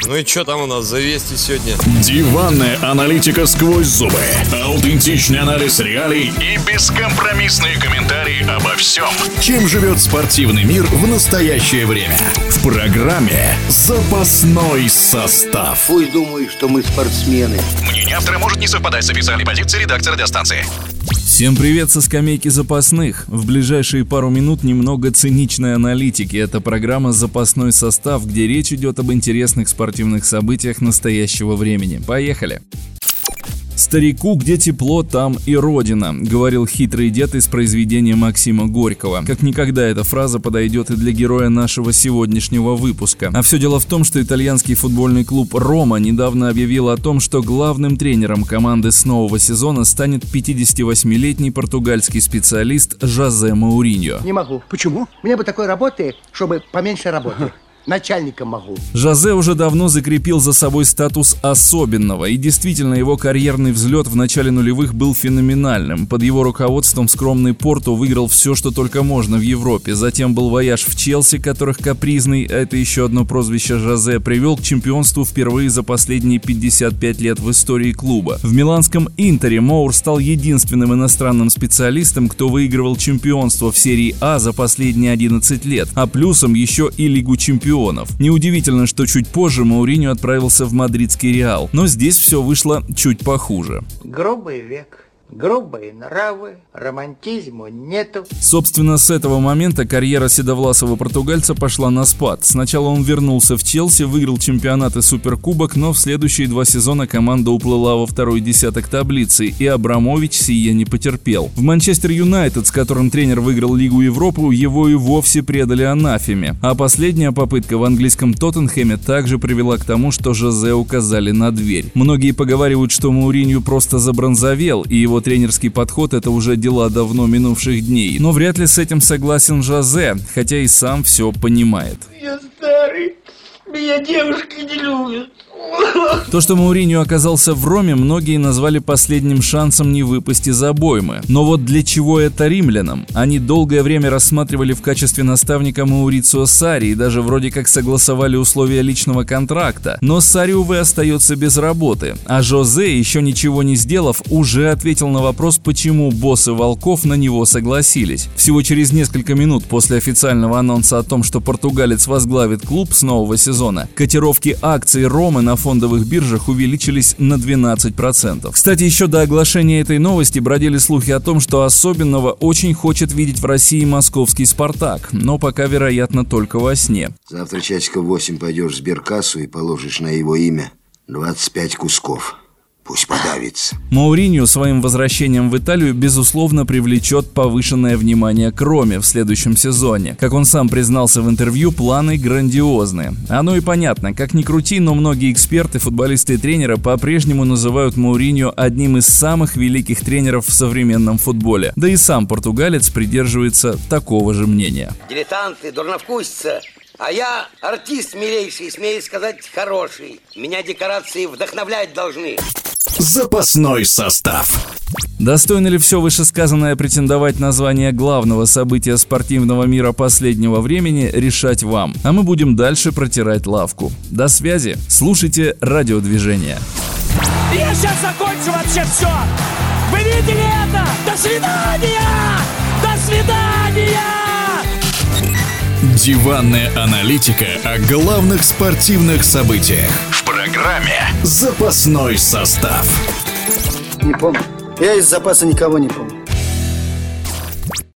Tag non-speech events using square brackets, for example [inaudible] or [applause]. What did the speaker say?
Ну и что там у нас за вести сегодня? Диванная аналитика сквозь зубы. Аутентичный анализ реалий и бескомпромиссные комментарии обо всем, чем живет спортивный мир в настоящее время. В программе «Запасной состав». Пусть думают, что мы спортсмены. Мнение автора может не совпадать с официальной позицией редакции радиостанции. Всем привет со скамейки запасных. В ближайшие пару минут немного циничной аналитики. Это программа «Запасной состав», где речь идет об интересных спортивных событиях настоящего времени. Поехали! «Старику, где тепло, там и родина», — говорил хитрый дед из произведения Максима Горького. Как никогда эта фраза подойдет и для героя нашего сегодняшнего выпуска. А все дело в том, что итальянский футбольный клуб «Рома» недавно объявил о том, что главным тренером команды с нового сезона станет 58-летний португальский специалист Жозе Мауриньо. Не могу. Почему? Мне бы такой работы, чтобы поменьше работы. [laughs] Начальником могу. Жозе уже давно закрепил за собой статус особенного, и действительно его карьерный взлет в начале нулевых был феноменальным. Под его руководством скромный Порту выиграл все, что только можно в Европе. Затем был вояж в Челси, которых капризный, а это еще одно прозвище Жозе, привел к чемпионству впервые за последние 55 лет в истории клуба. В миланском Интере Моур стал единственным иностранным специалистом, кто выигрывал чемпионство в серии А за последние 11 лет, а плюсом еще и Лигу чемпионов чемпионов. Неудивительно, что чуть позже Мауриньо отправился в мадридский Реал, но здесь все вышло чуть похуже. Грубый век грубые нравы, романтизму нету. Собственно, с этого момента карьера седовласого португальца пошла на спад. Сначала он вернулся в Челси, выиграл чемпионат и суперкубок, но в следующие два сезона команда уплыла во второй десяток таблицы, и Абрамович сие не потерпел. В Манчестер Юнайтед, с которым тренер выиграл Лигу Европы, его и вовсе предали анафеме. А последняя попытка в английском Тоттенхэме также привела к тому, что Жозе указали на дверь. Многие поговаривают, что Мауринью просто забронзовел, и его тренерский подход – это уже дела давно минувших дней. Но вряд ли с этим согласен Жозе, хотя и сам все понимает. Меня девушки не любят. То, что Мауриньо оказался в Роме, многие назвали последним шансом не выпасть из обоймы. Но вот для чего это римлянам? Они долгое время рассматривали в качестве наставника Маурицио Сари и даже вроде как согласовали условия личного контракта. Но Сари, увы, остается без работы. А Жозе, еще ничего не сделав, уже ответил на вопрос, почему боссы Волков на него согласились. Всего через несколько минут после официального анонса о том, что португалец возглавит клуб с нового сезона, котировки акций Ромы на фондовых биржах увеличились на 12%. Кстати, еще до оглашения этой новости бродили слухи о том, что особенного очень хочет видеть в России московский «Спартак», но пока, вероятно, только во сне. Завтра часиков 8 пойдешь в сберкассу и положишь на его имя 25 кусков. Пусть подавится. Мауриньо своим возвращением в Италию, безусловно, привлечет повышенное внимание к Роме в следующем сезоне. Как он сам признался в интервью, планы грандиозные. Оно и понятно, как ни крути, но многие эксперты, футболисты и тренеры по-прежнему называют Мауриньо одним из самых великих тренеров в современном футболе. Да и сам португалец придерживается такого же мнения. Дилетанты, дурновкусица, а я артист милейший, смею сказать, хороший. Меня декорации вдохновлять должны. Запасной состав. Достойно ли все вышесказанное претендовать на звание главного события спортивного мира последнего времени, решать вам. А мы будем дальше протирать лавку. До связи. Слушайте радиодвижение. Я сейчас закончу вообще все. Вы видели это? До свидания! До свидания! Диванная аналитика о главных спортивных событиях. Программе «Запасной состав». Не помню. Я из запаса никого не помню.